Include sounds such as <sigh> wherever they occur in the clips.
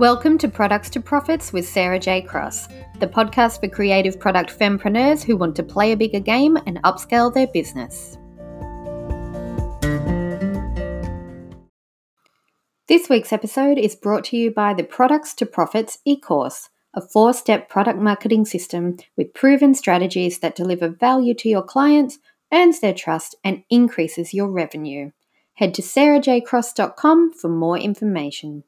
Welcome to Products to Profits with Sarah J. Cross, the podcast for creative product fempreneurs who want to play a bigger game and upscale their business. This week's episode is brought to you by the Products to Profits e course, a four step product marketing system with proven strategies that deliver value to your clients, earns their trust, and increases your revenue. Head to sarahjcross.com for more information.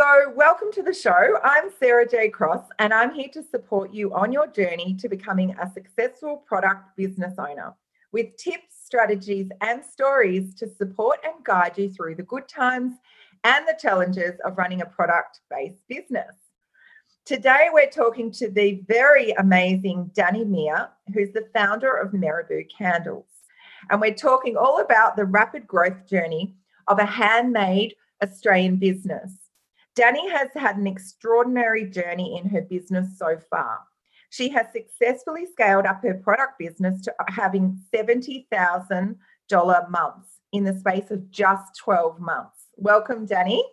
So, welcome to the show. I'm Sarah J. Cross, and I'm here to support you on your journey to becoming a successful product business owner with tips, strategies, and stories to support and guide you through the good times and the challenges of running a product based business. Today, we're talking to the very amazing Danny Meir, who's the founder of Meeraboo Candles. And we're talking all about the rapid growth journey of a handmade Australian business Danny has had an extraordinary journey in her business so far. She has successfully scaled up her product business to having $70,000 months in the space of just 12 months. Welcome, Danny.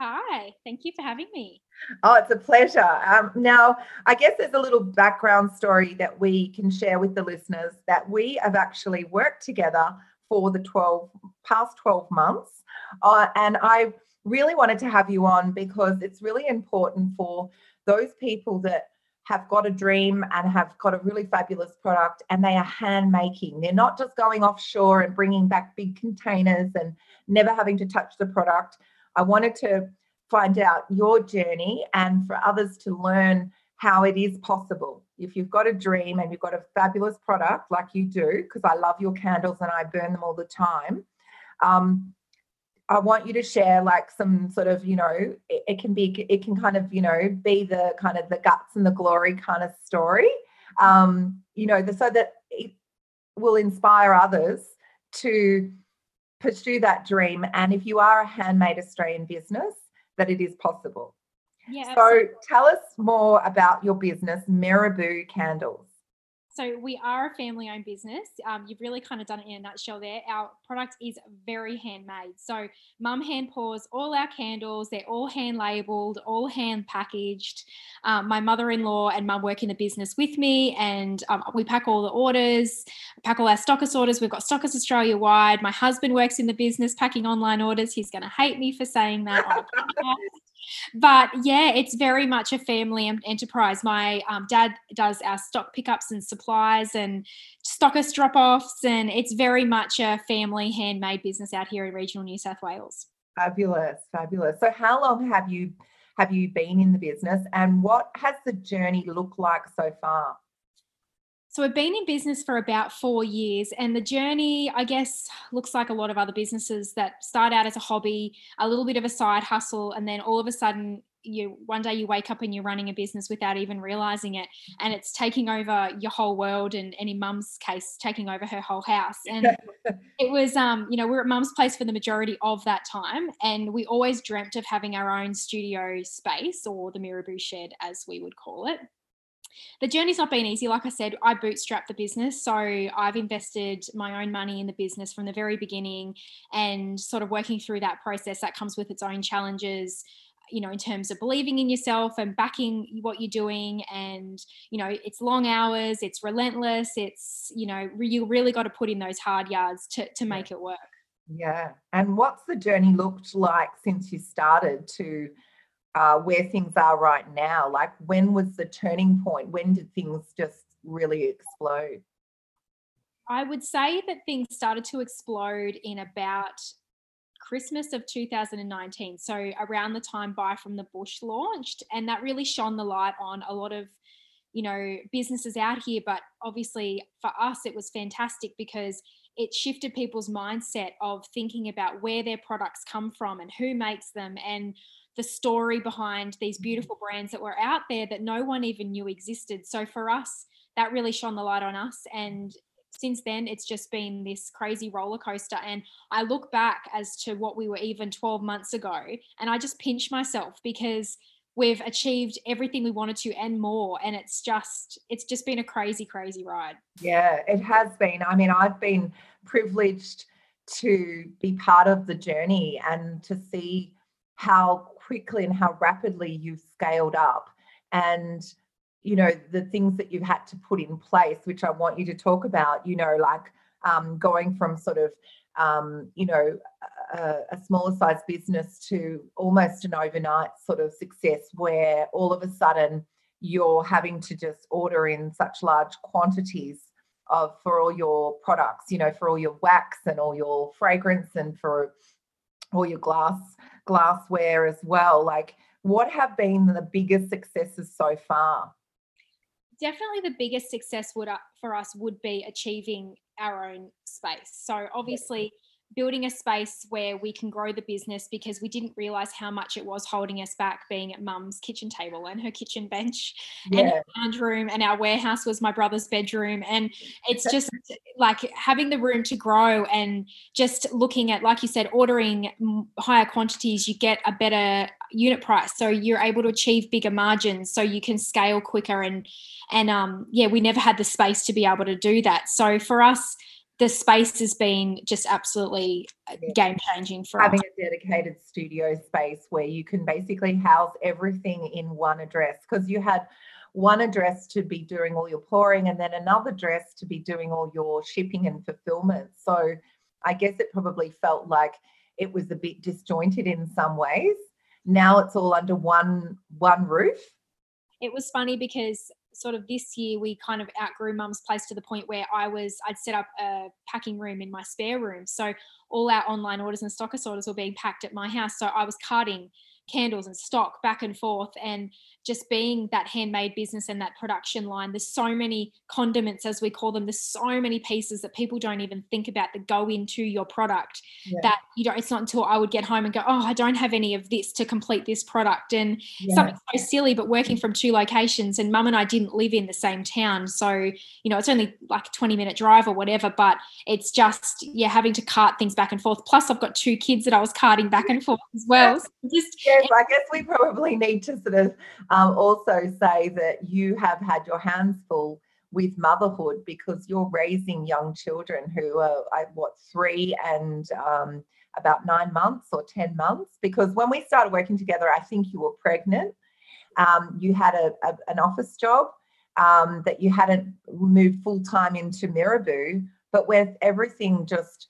Hi, thank you for having me. Oh, it's a pleasure. Um, now, I guess there's a little background story that we can share with the listeners that we have actually worked together for the 12 past 12 months. Uh, and I really wanted to have you on because it's really important for those people that have got a dream and have got a really fabulous product and they are hand making. They're not just going offshore and bringing back big containers and never having to touch the product. I wanted to find out your journey and for others to learn how it is possible. If you've got a dream and you've got a fabulous product like you do, because I love your candles and I burn them all the time, um, I want you to share like some sort of, you know, it, it, can be, it can kind of, you know, be the kind of the guts and the glory kind of story, um, you know, the, so that it will inspire others to pursue that dream. And if you are a handmade Australian business, that it is possible. Yeah. So absolutely. tell us more about your business, Meeraboo Candles. So we are a family-owned business. Um, you've really kind of done it in a nutshell there. Our product is very handmade. So mum hand pours all our candles. They're all hand labeled, all hand packaged. Um, my mother-in-law and mum work in the business with me, and um, we pack all the orders, pack all our stockist orders. We've got stockist Australia wide. My husband works in the business packing online orders. He's going to hate me for saying that but yeah, it's very much a family enterprise. My um, dad does our stock pickups and supplies and stockist drop offs, and it's very much a family handmade business out here in regional New South Wales. Fabulous, fabulous. So, how long have you have you been in the business, and what has the journey looked like so far? So we've been in business for about four years, and the journey, I guess, looks like a lot of other businesses that start out as a hobby, a little bit of a side hustle, and then all of a sudden, you one day you wake up and you're running a business without even realizing it, and it's taking over your whole world, and, and in Mum's case, taking over her whole house. <laughs> And it was, um, you know, we are at Mum's place for the majority of that time, and we always dreamt of having our own studio space or the Meeraboo shed, as we would call it the journey's not been easy. Like I said, I bootstrapped the business. So I've invested my own money in the business from the very beginning and sort of working through that process that comes with its own challenges you know in terms of believing in yourself and backing what you're doing and you know it's long hours it's relentless it's you know you really got to put in those hard yards to, to make it work yeah and what's the journey looked like since you started to uh, where things are right now? Like, when was the turning point? When did things just really explode? I would say that things started to explode in about Christmas of 2019. So, around the time Buy from the Bush launched. And that really shone the light on a lot of you know businesses out here but obviously for us it was fantastic because it shifted people's mindset of thinking about where their products come from and who makes them and the story behind these mm-hmm. beautiful brands that were out there that no one even knew existed. So for us, that really shone the light on us. And since then, it's just been this crazy roller coaster. And I look back as to what we were even 12 months ago, and I just pinch myself because we've achieved everything we wanted to and more and it's just it's just been a crazy crazy ride yeah it has been i mean i've been privileged to be part of the journey and to see how quickly and how rapidly you've scaled up. And you know the things that you've had to put in place which i want you to talk about you know like um, going from sort of um, you know a, a smaller size business to almost an overnight sort of success where all of a sudden you're having to just order in such large quantities of for all your products you know for all your wax and all your fragrance and for all your glass glassware as well like what have been the biggest successes so far? Definitely the biggest success would uh, for us would be achieving our own space. So obviously building a space where we can grow the business because we didn't realize how much it was holding us back being at mum's kitchen table and her kitchen bench yeah. and our lounge room and our warehouse was my brother's bedroom. And it's just like having the room to grow and just looking at like you said ordering higher quantities you get a better unit price. So you're able to achieve bigger margins so you can scale quicker and and um yeah we never had the space to be able to do that. So for us the space has been just absolutely uh, game changing for having us. a dedicated studio space where you can basically house everything in one address because you had one address to be doing all your pouring and then another address to be doing all your shipping and fulfillment. So i guess it probably felt like it was a bit disjointed in some ways. Now it's all under one one roof? It was funny because sort of this year we kind of outgrew mum's place to the point where I was I'd set up a packing room in my spare room. So all our online orders and stockist orders were being packed at my house. So I was carting candles and stock back and forth and just being that handmade business and that production line there's so many condiments as we call them there's so many pieces that people don't even think about that go into your product yeah. that you don't it's not until i would get home and go oh i don't have any of this to complete this product and yeah. something so silly but working from two locations and mum and i didn't live in the same town so you know it's only like a 20 minute drive or whatever but it's just yeah having to cart things back and forth plus i've got two kids that i was carting back and forth as well so <laughs> just yes i guess we probably need to sort of um, also say that you have had your hands full with motherhood because you're raising young children who are what three and um, about nine months or 10 months? Because when we started working together i think you were pregnant. Um, you had a, a, an office job um, that you hadn't moved full time into Meeraboo, but with everything just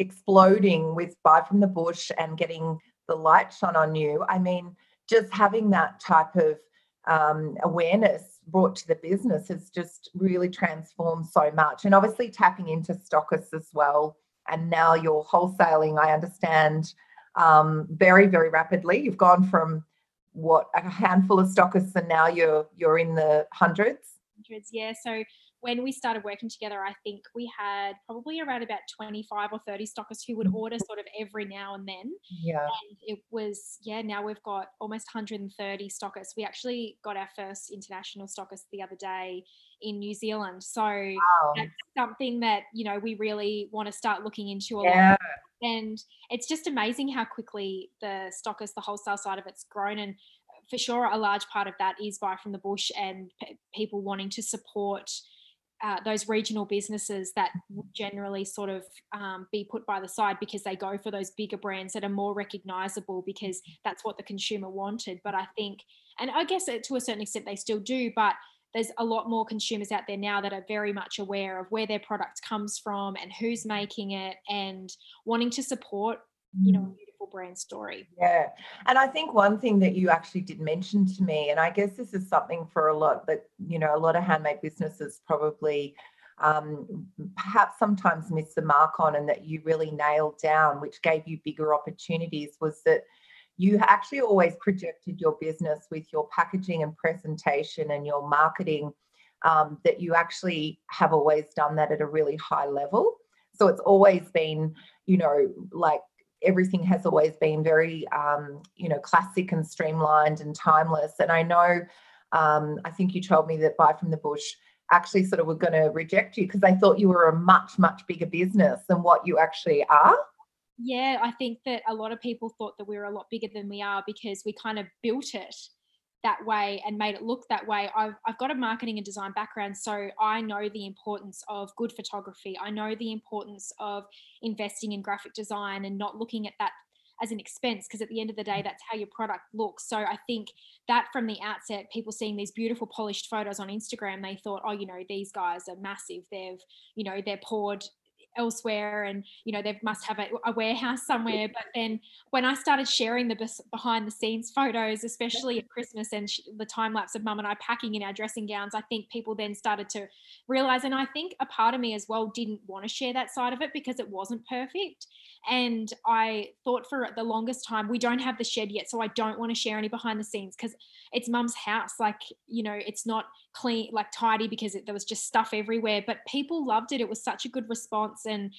exploding with Buy from the Bush and getting the light shone on you, I mean, just having that type of um, awareness brought to the business has just really transformed so much. And obviously tapping into stockists as well. And now you're wholesaling, I understand, um, very, very rapidly. You've gone from what a handful of stockists and now you're you're in the hundreds. Hundreds, yeah. So when we started working together, I think we had probably around about 25 or 30 stockers who would mm-hmm. order sort of every now and then. Yeah. And it was, yeah, now we've got almost 130 stockers. We actually got our first international stockist the other day in New Zealand. So wow. that's something that, you know, we really want to start looking into a yeah. lot. And it's just amazing how quickly the stockers, the wholesale side of it's grown. And for sure, a large part of that is buy from the bush and p- people wanting to support uh, those regional businesses that would generally sort of um, be put by the side because they go for those bigger brands that are more recognizable because that's what the consumer wanted. But I think, and I guess to a certain extent they still do, but there's a lot more consumers out there now that are very much aware of where their product comes from and who's making it and wanting to support, you know, mm brand story. Yeah. And I think one thing that you actually did mention to me, and I guess this is something for a lot that, you know, a lot of handmade businesses probably um, perhaps sometimes miss the mark on and that you really nailed down, which gave you bigger opportunities, was that you actually always projected your business with your packaging and presentation and your marketing, um, that you actually have always done that at a really high level. So it's always been, you know, like everything has always been very, um, you know, classic and streamlined and timeless. And I know, um, I think you told me that Buy from the Bush actually sort of were going to reject you because they thought you were a much, much bigger business than what you actually are. Yeah, I think that a lot of people thought that we were a lot bigger than we are because we kind of built it that way and made it look that way. I've, I've got a marketing and design background, so I know the importance of good photography. I know the importance of investing in graphic design and not looking at that as an expense because at the end of the day that's how your product looks so i think that from the outset people seeing these beautiful polished photos on instagram they thought oh you know these guys are massive they've you know they're poured elsewhere and you know they must have a, a, warehouse somewhere. But then when i started sharing the behind the scenes photos especially at christmas and the time lapse of mum and i packing in our dressing gowns i think people then started to realize and i think a part of me as well didn't want to share that side of it because it wasn't perfect. And i thought for the longest time we don't have the shed yet so i don't want to share any behind the scenes because it's mum's house. Like you know it's not clean like tidy because it, there was just stuff everywhere but people loved it it was such a good response and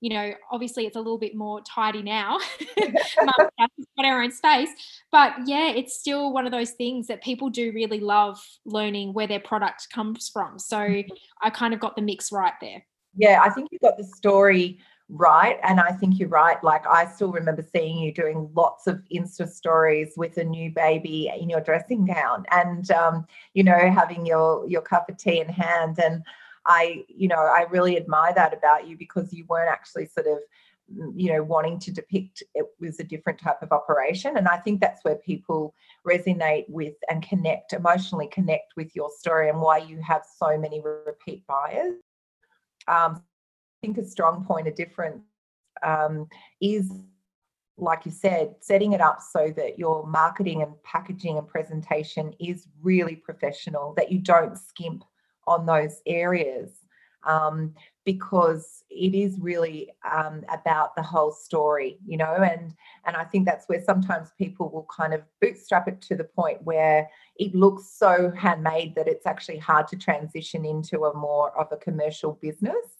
you know obviously it's a little bit more tidy now <laughs> <laughs> got our own space but yeah it's still one of those things that people do really love learning where their product comes from so mm-hmm. i kind of got the mix right there yeah i think you got the story right. And I think you're right. Like, I still remember seeing you doing lots of Insta stories with a new baby in your dressing gown and, um, you know, having your, your cup of tea in hand. And I, you know, I really admire that about you because you weren't actually sort of, mm, you know, wanting to depict it was a different type of operation. And I think that's where people resonate with and connect, emotionally connect with your story and why you have so many repeat buyers. Um, think a strong point of difference um, is, like you said, setting it up so that your marketing and packaging and presentation is really professional, that you don't skimp on those areas. Um, because it is really um, about the whole story, you know, and and I think that's where sometimes people will kind of bootstrap it to the point where it looks so handmade that it's actually hard to transition into a more of a commercial business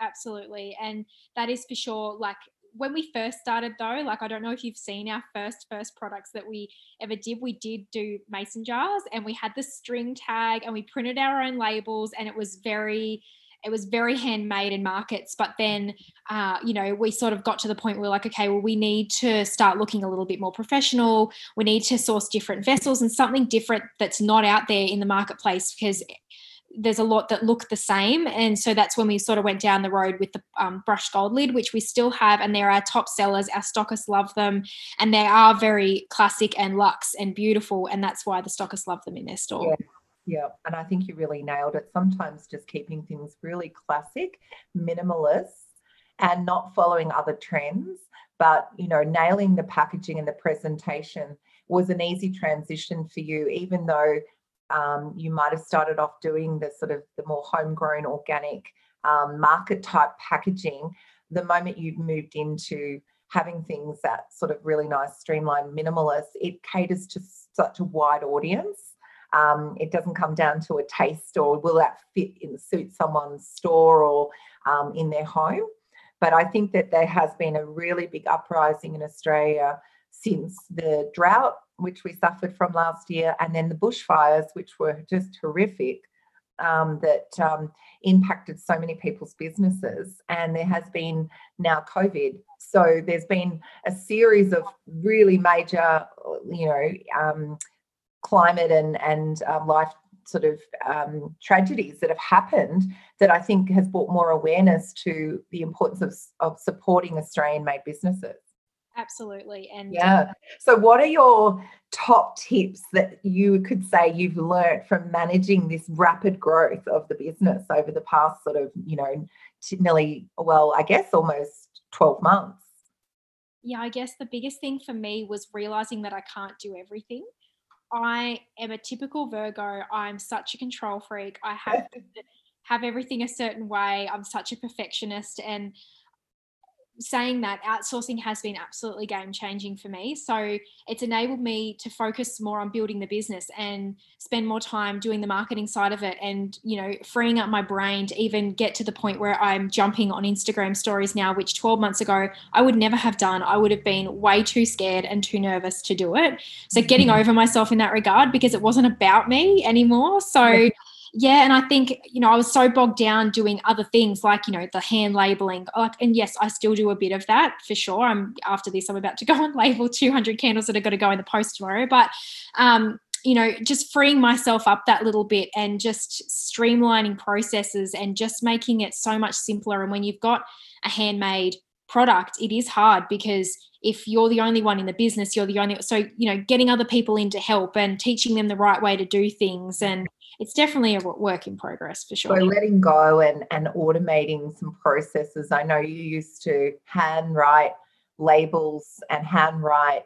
absolutely. And that is for sure like when we first started though like i don't know if you've seen our first first products that we ever did we did do mason jars and we had the string tag and we printed our own labels and it was very it was very handmade in markets but then uh, you know we sort of got to the point where we're like okay well we need to start looking a little bit more professional we need to source different vessels and something different that's not out there in the marketplace because there's a lot that look the same. And so that's when we sort of went down the road with the um, brushed gold lid, which we still have. And they're our top sellers. Our stockists love them. And they are very classic and luxe and beautiful. And that's why the stockists love them in their store. Yeah. Yeah, and I think you really nailed it. Sometimes just keeping things really classic, minimalist, and not following other trends, but you know, nailing the packaging and the presentation was an easy transition for you, even though um, you might have started off doing the sort of the more homegrown organic um, market type packaging. The moment you've moved into having things that sort of really nice streamlined minimalist it caters to such a wide audience. Um, it doesn't come down to a taste or will that fit in suit someone's store or um, in their home. But i think that there has been a really big uprising in australia since the drought which we suffered from last year, and then the bushfires, which were just horrific, um, that um, impacted so many people's businesses. And there has been now COVID. So there's been a series of really major, you know, um, climate and, and um, life sort of um, tragedies that have happened that I think has brought more awareness to the importance of, of supporting Australian made businesses. Absolutely. And uh yeah. So, what are your top tips that you could say you've learned from managing this rapid growth of the business over the past sort of, you know, nearly, well, I guess almost 12 months? Yeah, I guess the biggest thing for me was realizing that I can't do everything. I am a typical Virgo. I'm such a control freak. I have <laughs> to have everything a certain way. I'm such a perfectionist and saying that outsourcing has been absolutely game changing for me. So it's enabled me to focus more on building the business and spend more time doing the marketing side of it and, you know, freeing up my brain to even get to the point where I'm jumping on Instagram stories now, which 12 months ago I would never have done. I would have been way too scared and too nervous to do it. So getting mm-hmm. over myself in that regard because it wasn't about me anymore. So, yeah and i think you know i was so bogged down doing other things like you know the hand labeling like and yes i still do a bit of that for sure. I'm after this i'm about to <laughs> go and label 200 candles that are going to go in the post tomorrow but um you know just freeing myself up that little bit and just streamlining processes and just making it so much simpler. And when you've got a handmade product, it is hard because if you're the only one in the business, you're the only so you know getting other people in to help and teaching them the right way to do things and it's definitely a work in progress for sure. So letting go and and automating some processes. I know you used to handwrite labels and handwrite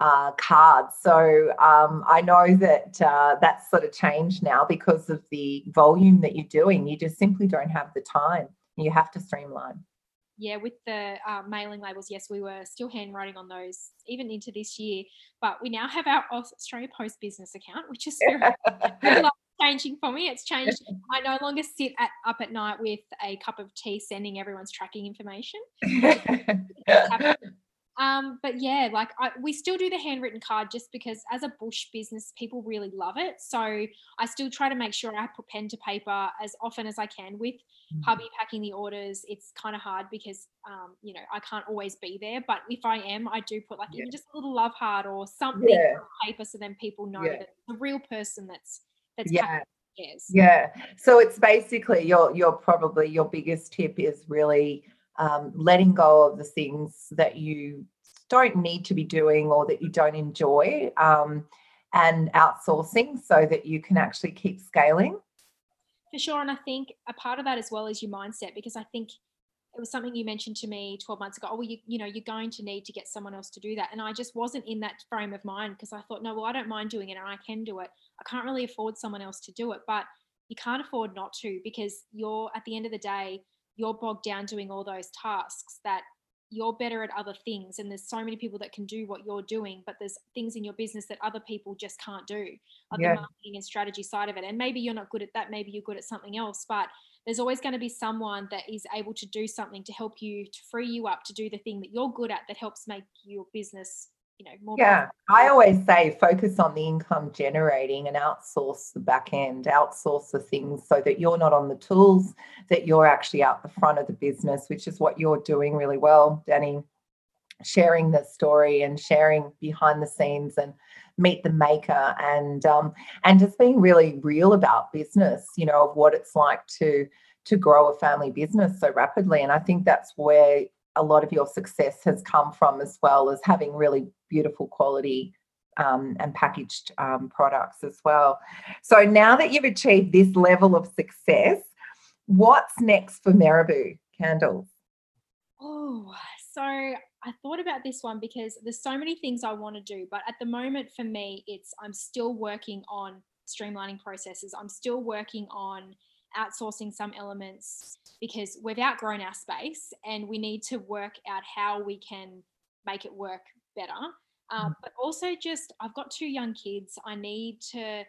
uh, cards. So um, I know that uh, that's sort of changed now because of the volume that you're doing. You just simply don't have the time. You have to streamline. Yeah, with the uh, mailing labels, yes, we were still handwriting on those even into this year. But we now have our Australia Post business account, which is <laughs> very, changing for me. It's changed. I no longer sit at, up at night with a cup of tea sending everyone's tracking information. <laughs> Um, but yeah, like I, we still do the handwritten card just because as a bush business, people really love it. So I still try to make sure I put pen to paper as often as I can with mm-hmm. hubby packing the orders. It's kind of hard because, um, you know, I can't always be there. But if I am, I do put like yeah. even just a little love heart or something yeah. on paper so then people know yeah. that the real person that's that's yeah. Yeah. So it's basically your your probably your biggest tip is really um, letting go of the things that you don't need to be doing or that you don't enjoy um, and outsourcing so that you can actually keep scaling. For sure. And I think a part of that as well is your mindset because I think it was something you mentioned to me 12 months ago. Oh, well, you, you know, you're going to need to get someone else to do that. And I just wasn't in that frame of mind because I thought, no, well, I don't mind doing it and I can do it. I can't really afford someone else to do it. But you can't afford not to because you're at the end of the day, you're bogged down doing all those tasks that you're better at other things and there's so many people that can do what you're doing but there's things in your business that other people just can't do like yeah. the marketing and strategy side of it and maybe you're not good at that maybe you're good at something else but there's always going to be someone that is able to do something to help you to free you up to do the thing that you're good at that helps make your business you know more yeah i always say focus on the income generating and outsource the back end outsource the things so that you're not on the tools that you're actually out the front of the business which is what you're doing really well danny. Sharing the story and sharing behind the scenes and meet the maker and um, and just being really real about business you know of what it's like to to grow a family business so rapidly and i think that's where a lot of your success has come from, as well as having really beautiful quality um, and packaged um, products as well. So now that you've achieved this level of success, what's next for Meeraboo Candles? Oh, so I thought about this one because there's so many things I want to do, but at the moment for me, it's I'm still working on streamlining processes. I'm still working on outsourcing some elements because we've outgrown our space and we need to work out how we can make it work better. Um, mm. but also, just I've got two young kids. I need to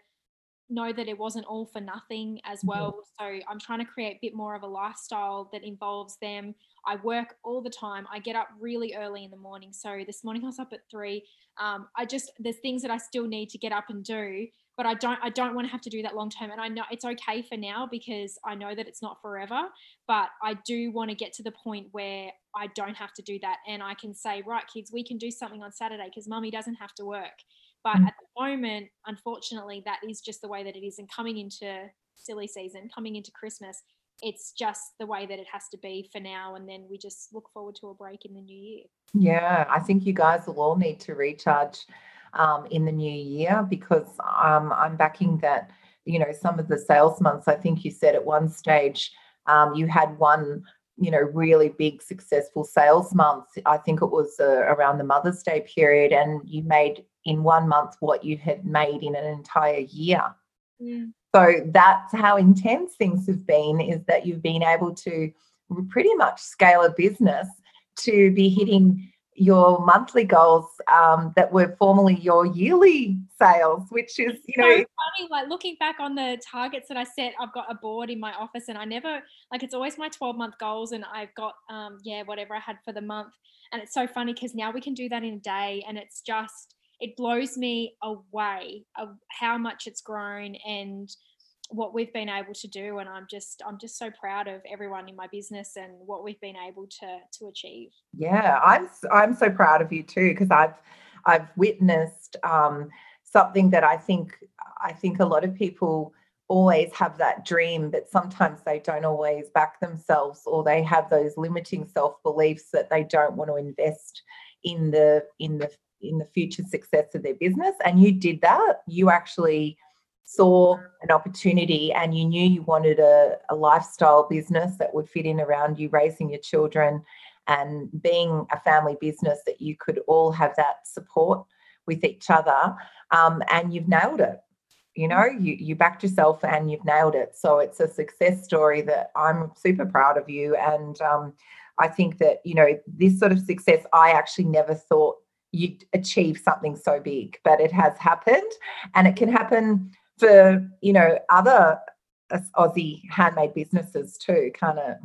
know that it wasn't all for nothing as mm-hmm. well. So I'm trying to create a bit more of a lifestyle that involves them. I work all the time. I get up really early in the morning. So this morning I was up at three. Um, I just there's things that I still need to get up and do but I don't I don't want to have to do that long term and I know it's okay for now because I know that it's not forever but I do want to get to the point where I don't have to do that and I can say right kids we can do something on Saturday because mummy doesn't have to work but mm. at the moment unfortunately that is just the way that it is and coming into silly season coming into Christmas it's just the way that it has to be for now and then we just look forward to a break in the new year yeah i think you guys will all need to recharge um, in the new year because um, I'm backing that, you know, some of the sales months, I think you said at one stage um, you had one, you know, really big successful sales month. I think it was uh, around the Mother's Day period, and you made in one month what you had made in an entire year. So that's how intense things have been, is that you've been able to pretty much scale a business to be hitting your monthly goals um, that were formerly your yearly sales, which is, you know, so funny. Like looking back on the targets that I set, I've got a board in my office, and I never like it's always my 12 month goals, and I've got um, yeah whatever I had for the month, and it's so funny because now we can do that in a day, and it's just it blows me away of how much it's grown and what we've been able to do and i'm just i'm just so proud of everyone in my business and what we've been able to to achieve. Yeah i'm i'm so proud of you too because i've i've witnessed um, something that i think i think a lot of people always have that dream, but sometimes they don't always back themselves or they have those limiting self beliefs that they don't want to invest in the in the in the future success of their business. And you did that. You actually saw an opportunity and you knew you wanted a, a lifestyle business that would fit in around you raising your children and being a family business that you could all have that support with each other um, and you've nailed it you know you you backed yourself and you've nailed it so it's a success story that i'm super proud of you and um, i think that you know this sort of success i actually never thought you'd achieve something so big but it has happened and it can happen for you know other aussie handmade businesses too kind of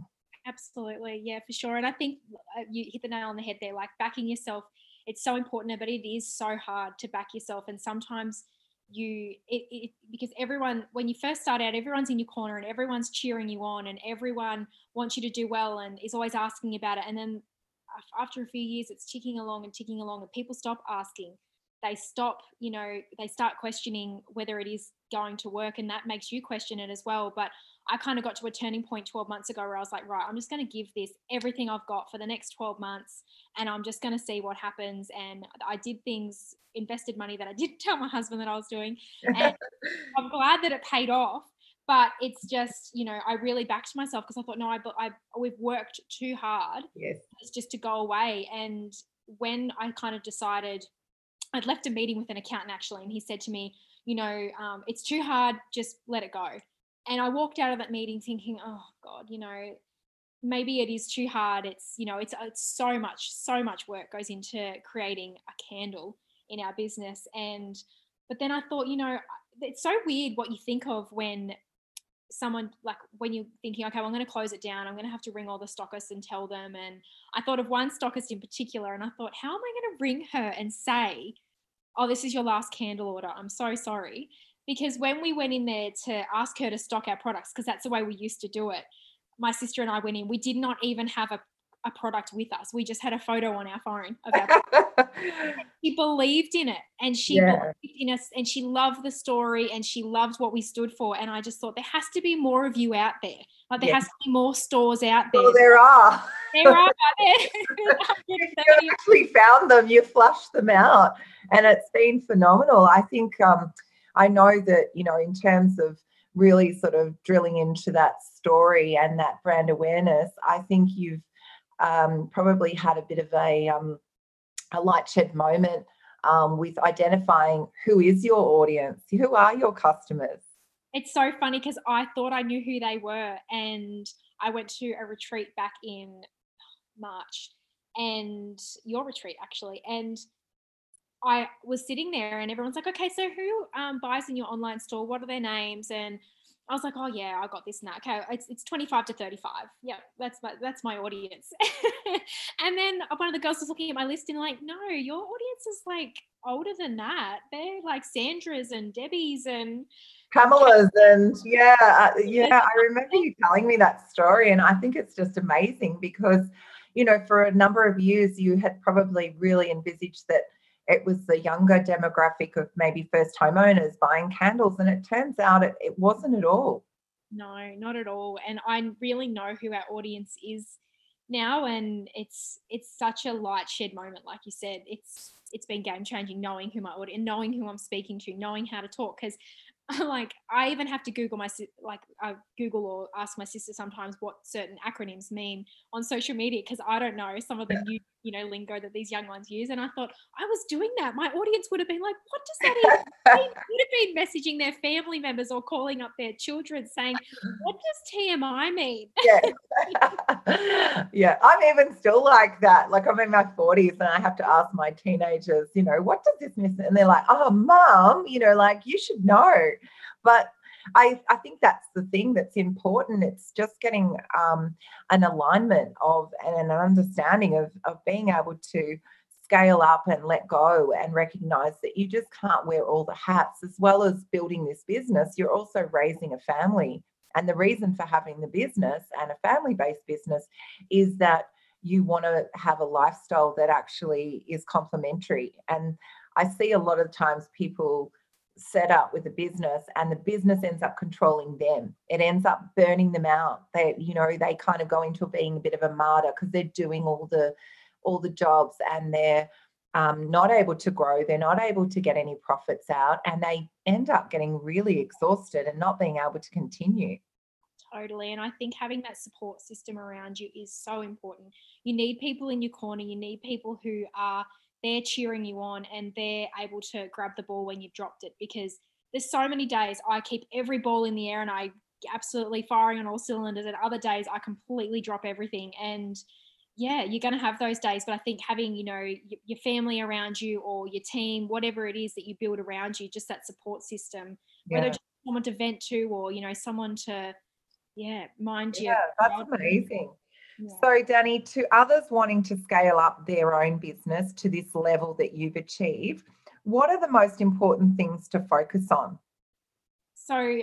absolutely yeah for sure and i think uh, you hit the nail on the head there like backing yourself it's so important but it is so hard to back yourself and sometimes you it, it, because everyone when you first start out everyone's in your corner and everyone's cheering you on and everyone wants you to do well and is always asking about it and then after a few years it's ticking along and ticking along and people stop asking. They stop you know they start questioning whether it is going to work and that makes you question it as well. But i kind of got to a turning point 12 months ago where i was like right i'm just going to give this everything i've got for the next 12 months and i'm just going to see what happens. And i did things invested money that i didn't <laughs> tell my husband that i was doing. And <laughs> i'm glad that it paid off but it's just you know i really backed myself because i thought no I, I we've worked too hard yes it's just to go away and when i kind of decided I'd left a meeting with an accountant actually, and he said to me, you know, um, it's too hard, just let it go. And I walked out of that meeting thinking, oh God, you know, maybe it is too hard. It's, you know, it's, it's so much, so much work goes into creating a candle in our business. And, but then I thought, you know, it's so weird what you think of when someone like when you're thinking, okay, well, I'm going to close it down. I'm going to have to ring all the stockists and tell them. And I thought of one stockist in particular, and I thought, how am I going to ring her and say, oh, this is your last candle order. I'm so sorry. Because when we went in there to ask her to stock our products, because that's the way we used to do it, my sister and I went in, we did not even have a a product with us. We just had a photo on our phone of our <laughs> She believed in it and she yeah. believed in us and she loved the story and she loved what we stood for. And I just thought there has to be more of you out there. Like there has to be more stores out there. Well, there are. <laughs> There are <laughs> you actually found them, you flushed them out. And it's been phenomenal. I think um, I know that, you know, in terms of really sort of drilling into that story and that brand awareness, I think you've um, probably had a bit of a, um, a light shed moment um, with identifying who is your audience, who are your customers. It's so funny because I thought I knew who they were, and I went to a retreat back in March, and your retreat actually, and I was sitting there, and everyone's like, "Okay, so who um, buys in your online store? What are their names?" and I was like, oh yeah, I got this now. Okay, it's, it's 25 to 35. Yeah, that's my that's my audience. <laughs> and then one of the girls was looking at my list and like, no, your audience is like older than that. They're like Sandra's and Debbie's and Kamala's and yeah, uh, <laughs> yeah. I remember you telling me that story, and I think it's just amazing because, you know, for a number of years you had probably really envisaged that it was the younger demographic of maybe first homeowners buying candles and it turns out it, it wasn't at all. No not at all. And i really know who our audience is now and it's it's such a light shed moment like you said. It's it's been game changing knowing who my audience knowing who i'm speaking to knowing how to talk because <laughs> like I even have to Google my like I Google or ask my sister sometimes what certain acronyms mean on social media because I don't know some of the new you know lingo that these young ones use and I thought I was doing that. My audience would have been like what does that even <laughs> they would have been messaging their family members or calling up their children saying what does TMI mean? <laughs> Yeah. <laughs> Yeah I'm even still like that. Like I'm in my 40s and I have to ask my teenagers you know what does this mean and they're like oh mom you know like you should know. But I, I think that's the thing that's important. It's just getting um, an alignment of and an understanding of, of being able to scale up and let go and recognize that you just can't wear all the hats as well as building this business. You're also raising a family. And the reason for having the business and a family based business is that you want to have a lifestyle that actually is complementary. And I see a lot of times people set up with a business and the business ends up controlling them. It ends up burning them out. They you know they kind of go into being a bit of a martyr because they're doing all the all the jobs and they're um, not able to grow. They're not able to get any profits out and they end up getting really exhausted and not being able to continue. Totally and i think having that support system around you is so important. You need people in your corner you need people who are they're cheering you on and they're able to grab the ball when you've dropped it because there's so many days I keep every ball in the air and I absolutely firing on all cylinders and other days I completely drop everything. And yeah you're going to have those days but I think having you know your family around you or your team whatever it is that you build around you just that support system yeah. whether someone to vent to or you know someone to yeah mind yeah, you that's amazing so, Danny, to others wanting to scale up their own business to this level that you've achieved, what are the most important things to focus on? So,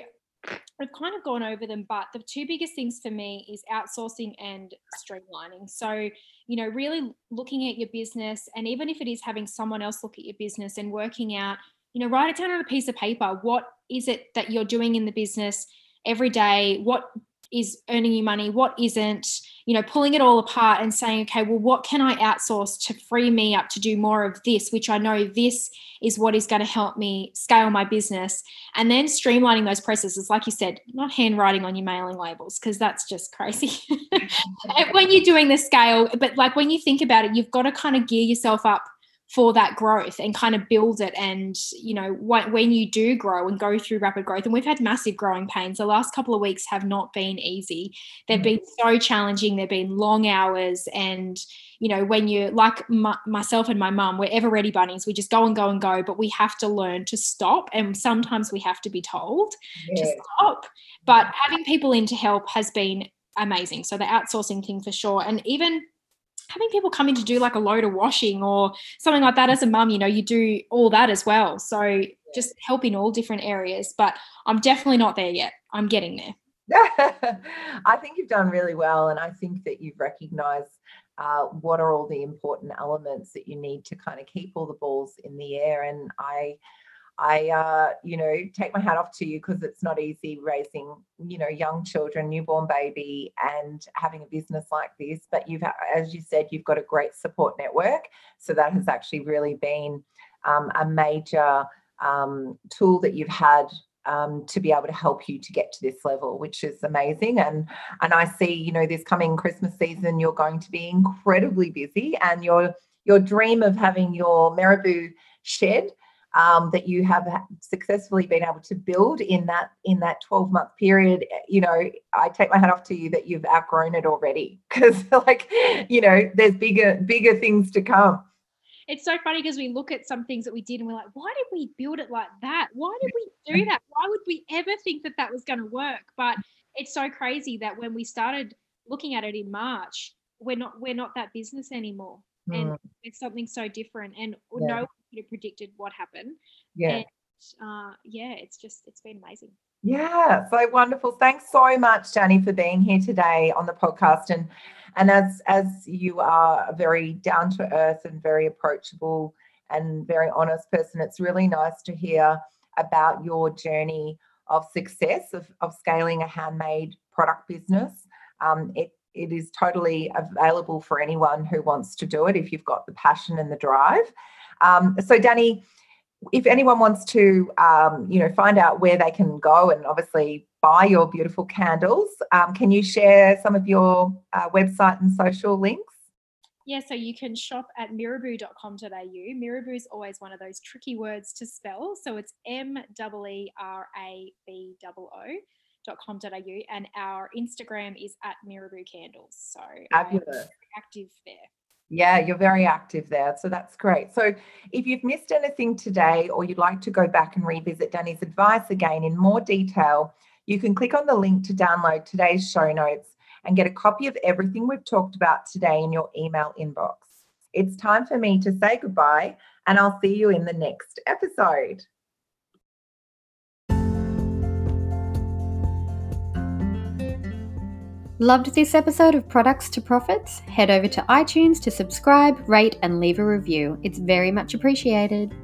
I've kind of gone over them, but the two biggest things for me is outsourcing and streamlining. So, you know, really looking at your business, and even if it is having someone else look at your business and working out, you know, write it down on a piece of paper. What is it that you're doing in the business every day? What is earning you money? What isn't? You know, pulling it all apart and saying, okay, well, what can I outsource to free me up to do more of this, which I know this is what is going to help me scale my business. And then streamlining those processes, like you said, not handwriting on your mailing labels, because that's just crazy. <laughs> Mm-hmm. when you're doing the scale, but like when you think about it, you've got to kind of gear yourself up for that growth and kind of build it and you know when you do grow and go through rapid growth and we've had massive growing pains. The last couple of weeks have not been easy. They've mm. been so challenging. They've been long hours and you know when you like my, myself and my mum we're ever ready bunnies. We just go and go and go but we have to learn to stop and sometimes we have to be told yeah. to stop. But having people in to help has been amazing. So the outsourcing thing for sure. And even having people come in to do like a load of washing or something like that as a mum, you know, you do all that as well. So just helping all different areas. But I'm definitely not there yet. I'm getting there. <laughs> I think you've done really well. And I think that you've recognized uh, what are all the important elements that you need to kind of keep all the balls in the air. And I, I, uh, you know, take my hat off to you because it's not easy raising, you know, young children, newborn baby, and having a business like this. But you've, as you said, you've got a great support network. So that has actually really been um, a major um, tool that you've had um, to be able to help you to get to this level, which is amazing. And and I see, you know, this coming Christmas season, you're going to be incredibly busy, and your your dream of having your Meeraboo shed um, that you have successfully been able to build in that in that 12 month period you know i take my hat off to you that you've outgrown it already <laughs> because like you know there's bigger bigger things to come. It's so funny because we look at some things that we did and we're like why did we build it like that? Why did we <laughs> do that? Why would we ever think that that was going to work? But it's so crazy that when we started looking at it in march we're not we're not that business anymore and mm. it's something so different and yeah. no one could have predicted what happened. Yeah. And, uh, yeah it's just it's been amazing. Yeah so wonderful. Thanks so much Danny for being here today on the podcast. And and as as you are a very down to earth and very approachable and very honest person it's really nice to hear about your journey of success of, of scaling a handmade product business. Um, it it is totally available for anyone who wants to do it if you've got the passion and the drive. Um, so, Danny, if anyone wants to, um, you know, find out where they can go and obviously buy your beautiful candles, um, can you share some of your uh, website and social links? Yeah, so you can shop at meeraboo.com.au. Meeraboo is always one of those tricky words to spell. So it's M E E R A B O O meeraboo.com.au and our Instagram is at Meeraboo Candles. So um, fabulous. active there. Yeah, you're very active there. So that's great. So if you've missed anything today or you'd like to go back and revisit Danny's advice again in more detail, you can click on the link to download today's show notes and get a copy of everything we've talked about today in your email inbox. It's time for me to say goodbye and I'll see you in the next episode. Loved this episode of Products to Profits? Head over to iTunes to subscribe, rate, and leave a review. It's very much appreciated.